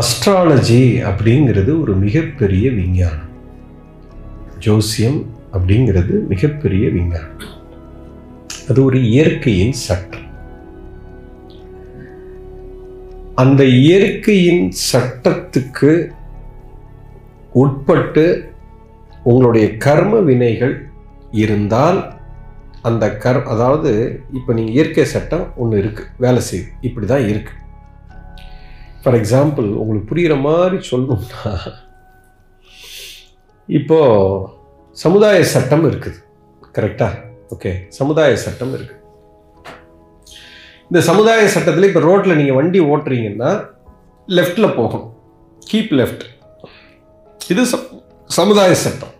Astrology அப்படிங்கிறது ஒரு மிகப்பெரிய விஞ்ஞானம். ஜோசியம் அப்படிங்கிறது மிகப்பெரிய விஞ்ஞானம். அது ஒரு இயற்கையின் சட்டம். அந்த இயற்கையின் சட்டத்துக்கு உட்பட்டு உங்களுடைய கர்ம வினைகள் இருந்தால் அந்த கர் அதாவது இப்போ நீங்கள் இயற்கை சட்டம் ஒன்று இருக்குது வேலை செய்யுது. இப்படி தான் இருக்குது ஃபார் எக்ஸாம்பிள் உங்களுக்கு புரிகிற மாதிரி சொல்லணும்னா இப்போது சமுதாய சட்டம் இருக்குது. கரெக்டாக ஓகே சமுதாய சட்டம் இருக்குது. இந்த சமுதாய சட்டத்தில் இப்போ ரோட்டில் நீங்கள் வண்டி ஓட்டுறீங்கன்னா லெஃப்டில் போகணும். கீப் லெஃப்ட் இது சமுதாய சட்டம்.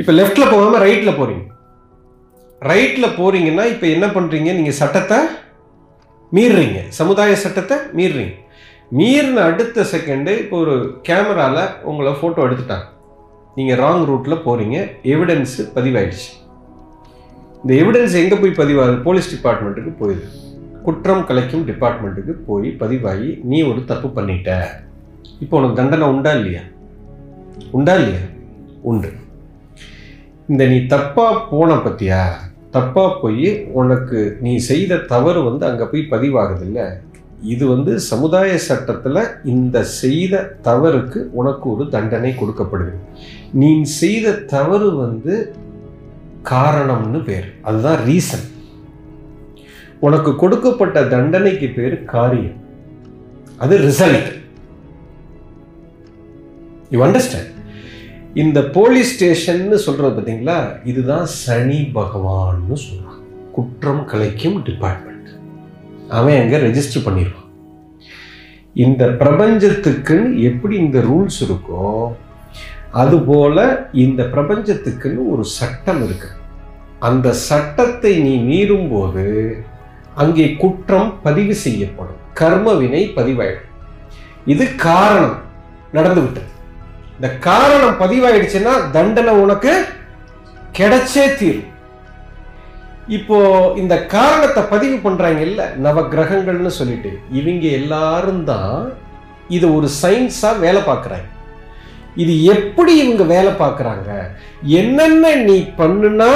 இப்போ லெஃப்டில் போகாமல் ரைட்டில் போகிறீங்க ரைட்டில் போகிறீங்கன்னா இப்போ என்ன பண்ணுறீங்க நீங்கள் சட்டத்தை மீறுறீங்க. சமுதாய சட்டத்தை மீறுறீங்க. மீறின அடுத்த செகண்டு இப்போ ஒரு கேமராவில் உங்களை ஃபோட்டோ எடுத்துட்டாங்க. நீங்கள் ராங் ரூட்டில் போகிறீங்க எவிடன்ஸு பதிவாயிடுச்சு. இந்த எவிடன்ஸ் எங்கே போய் பதிவாகுது? போலீஸ் டிபார்ட்மெண்ட்டுக்கு போயிடுது. குற்றம் கலைக்கும் டிபார்ட்மெண்ட்டுக்கு போய் பதிவாகி நீ ஒரு தப்பு பண்ணிட்ட. இப்போ உனக்கு தண்டனை உண்டா இல்லையா? உண்டா இல்லையா? உண்டு. இந்த நீ தப்பாக போன பற்றியா தப்பாக போய் உனக்கு நீ செய்த தவறு வந்து அங்கே போய் பதிவாகுது இல்லை? இது வந்து சமுதாய சட்டத்தில் இந்த செய்த தவறுக்கு உனக்கு ஒரு தண்டனை கொடுக்கப்படுது நீ செய்த தவறு வந்து காரணம்னு பேர். அதுதான் ரீசன் உனக்கு கொடுக்கப்பட்ட தண்டனைக்கு பேர் காரியம். அது ரிசல்ட் யூ அண்டர்ஸ்டாண்ட் இந்த போலீஸ் ஸ்டேஷன்னு சொல்றது பார்த்தீங்களா இதுதான் சனி பகவான்னு சொல்றான் குற்றம் கலைக்கும் டிபார்ட்மெண்ட் அவன் அங்கே ரெஜிஸ்டர் பண்ணிடுவான் இந்த பிரபஞ்சத்துக்குன்னு எப்படி இந்த ரூல்ஸ் இருக்கோ அதுபோல் இந்த பிரபஞ்சத்துக்குன்னு ஒரு சட்டம் இருக்கு. அந்த சட்டத்தை நீ மீறும்போது அங்கே குற்றம் பதிவு செய்யப்படும். கர்ம வினை பதிவாயிடும். இது காரணம் நடந்து விட்டது. இந்த காரணம் பதிவாயிடுச்சுன்னா தண்டனை உனக்கு கிடைச்சே தீரும். இப்போ இந்த காரணத்தை பதிவு பண்றாங்க இல்ல நவ கிரகங்கள்னு சொல்லிட்டு. இவங்க எல்லாரும் தான் இது ஒரு சயின்ஸா வேலை பார்க்குறாங்க. இது எப்படி இவங்க வேலை பார்க்குறாங்க? என்னென்ன நீ பண்ணுனா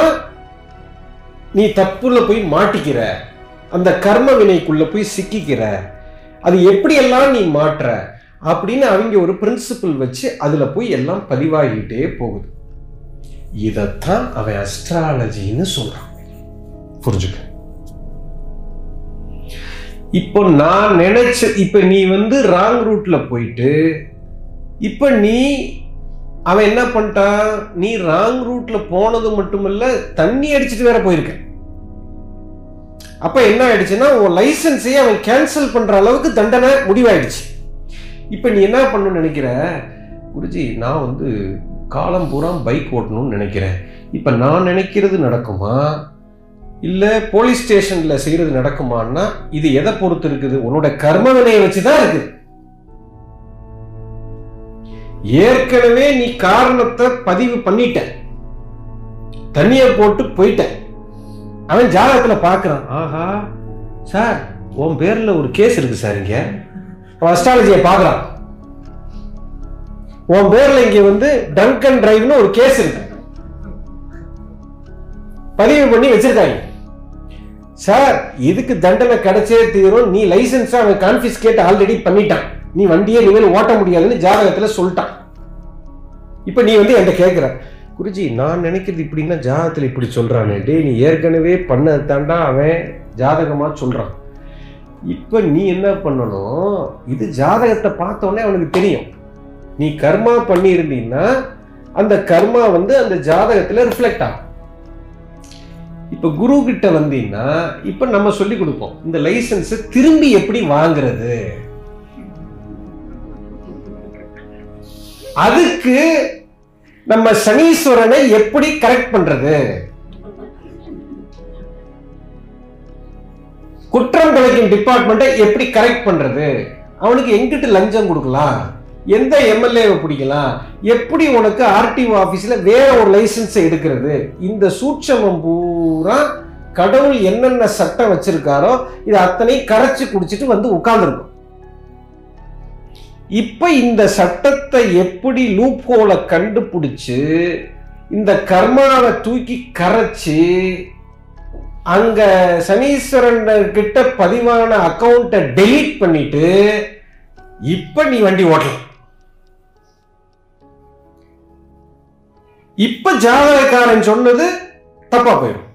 நீ தப்புல போய் மாட்டிக்கிற? அந்த கர்ம வினைக்குள்ள போய் சிக்கிக்கிற? அது எப்படியெல்லாம் நீ மாற்ற? அப்படின்னு அவங்க ஒரு பிரின்சிபிள் வச்சு அதில் போய் எல்லாம் பதிவாகிட்டே போகுது. இதைத்தான் அவன் அஸ்ட்ராலஜின்னு சொல்கிறான் புரிஞ்சுக்க. இப்போ நான் நினைச்ச இப்ப நீ வந்து ராங் ரூட்ல போயிட்டு இப்ப நீ அவன் என்ன பண்ணிட்டான் நீ ராங் ரூட்ல போனது மட்டுமல்ல தண்ணி அடிச்சிட்டு வேற போயிருக்க. அப்ப என்ன ஆயிடுச்சுன்னா உன் லைசன்ஸையே அவன் கேன்சல் பண்ற அளவுக்கு தண்டனை முடிவாயிடுச்சு. இப்ப நீ என்ன பண்ணணும்னு நினைக்கிற? குருஜி நான் வந்து காலம் பூரா பைக் ஓட்டணும்னு நினைக்கிறேன். இப்ப நான் நினைக்கிறது நடக்குமா? இல்லை போலீஸ் ஸ்டேஷனில் செய்கிறது நடக்குமான்னா இது எதை பொறுத்து இருக்குது? உன்னோட கர்ம வினையை வச்சுதான் இருக்குது. ஏற்கனவே நீ காரணத்தை பதிவு பண்ணிட்ட. தண்ணிய போட்டு போயிட்ட. அவன் ஜாதகத்துல பார்க்குறான் ஆஹா சார் உன் பேர்ல ஒரு கேஸ் இருக்கு சார் இங்க. அவன் அஸ்ட்ராலஜியை உன் பேர்ல இங்க வந்து டங்கன் டிரைவ்னு ஒரு கேஸ் இருக்கு. பதிவு பண்ணி வச்சிருக்காங்க. சார் இதுக்கு தண்டனை கிடைச்சே தீரும். நீ லைசன்ஸ் அவன் கான்பிஸ்கேட் ஆல்ரெடி பண்ணிட்டான். நீ வண்டியை இனிமேல் ஓட்ட முடியாதுன்னு ஜாதகத்துல சொல்லிட்டான். இப்போ நீ வந்து என்கிட்ட கேட்குற குருஜி நான் நினைக்கிறது இப்படின்னா ஜாதகத்தில் இப்படி சொல்கிறானே டேய் நீ ஏற்கனவே பண்ணது தாண்டா அவன் ஜாதகமாக சொல்கிறான் இப்போ நீ என்ன பண்ணணும்? இது ஜாதகத்தை பார்த்தோன்னே அவனுக்கு தெரியும். நீ கர்மா பண்ணியிருந்தீங்கன்னா அந்த கர்மா வந்து அந்த ஜாதகத்தில் ரிஃப்ளெக்ட் ஆகும். இப்போ குரு கிட்ட வந்தீங்கன்னா இப்போ நம்ம சொல்லி கொடுப்போம். இந்த லைசன்ஸ் திரும்பி எப்படி வாங்குறது? அதுக்கு நம்ம சனீஸ்வரனை எப்படி கரெக்ட் பண்றது? குற்றம் கலைக்கும் டிபார்ட்மெண்ட்டை எப்படி கரெக்ட் பண்றது? அவனுக்கு எங்கிட்ட லஞ்சம் கொடுக்கலாம்? எந்த எம்எல்ஏவை பிடிக்கலாம்? எப்படி உனக்கு ஆர்டிஓ ஆபீஸ்ல வேற ஒரு லைசன்ஸை எடுக்கிறது? இந்த சூட்சமம் பூரா கடவுள் என்னென்ன சட்டம் வச்சிருக்காரோ இது அத்தனை கரைச்சு குடிச்சிட்டு வந்து உட்கார்ந்துருக்கும். இப்ப இந்த சட்டத்தை எப்படி லூப் ஹோலை கண்டுபிடிச்சு இந்த கர்மாவை தூக்கி கரைச்சு அங்க சனீஸ்வரன் கிட்ட பதிவான அக்கௌண்ட்டை டெலீட் பண்ணிட்டு இப்ப நீ வண்டி ஓட்டலாம். இப்ப ஜாதகக்காரன் சொன்னது தப்பா போயிடும்.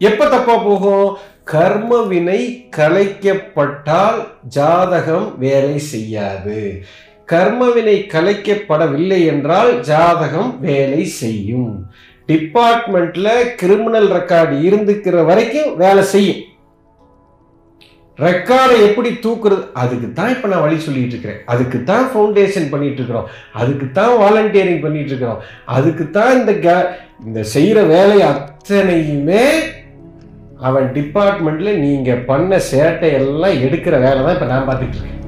எப்ப தப்பா போகும்? கர்ம வினை கலைக்கப்பட்டால் ஜாதகம் வேலை செய்யாது. கர்மவினை கலைக்கப்படவில்லை என்றால் ஜாதகம் வேலை செய்யும். டிபார்ட்மெண்ட்ல கிரிமினல் ரெக்கார்டு இருந்துக்கிற வரைக்கும் வேலை செய்யும். ரெக்கார்டை எப்படி தூக்குறது? அதுக்கு தான் இப்போ நான் வழி சொல்லிட்டு இருக்கிறேன் அதுக்கு தான் ஃபவுண்டேஷன் பண்ணிட்டு இருக்கிறோம் அதுக்கு தான் வாலண்டியரிங் பண்ணிட்டு இருக்கிறோம் அதுக்கு தான் இந்த க- இந்த செய்கிற வேலை அத்தனையுமே அவன் டிபார்ட்மெண்ட்டில் நீங்கள் பண்ண சேட்டை எல்லாம் எடுக்கிற வேலை தான் இப்போ நான் பார்த்துட்டு இருக்கேன்.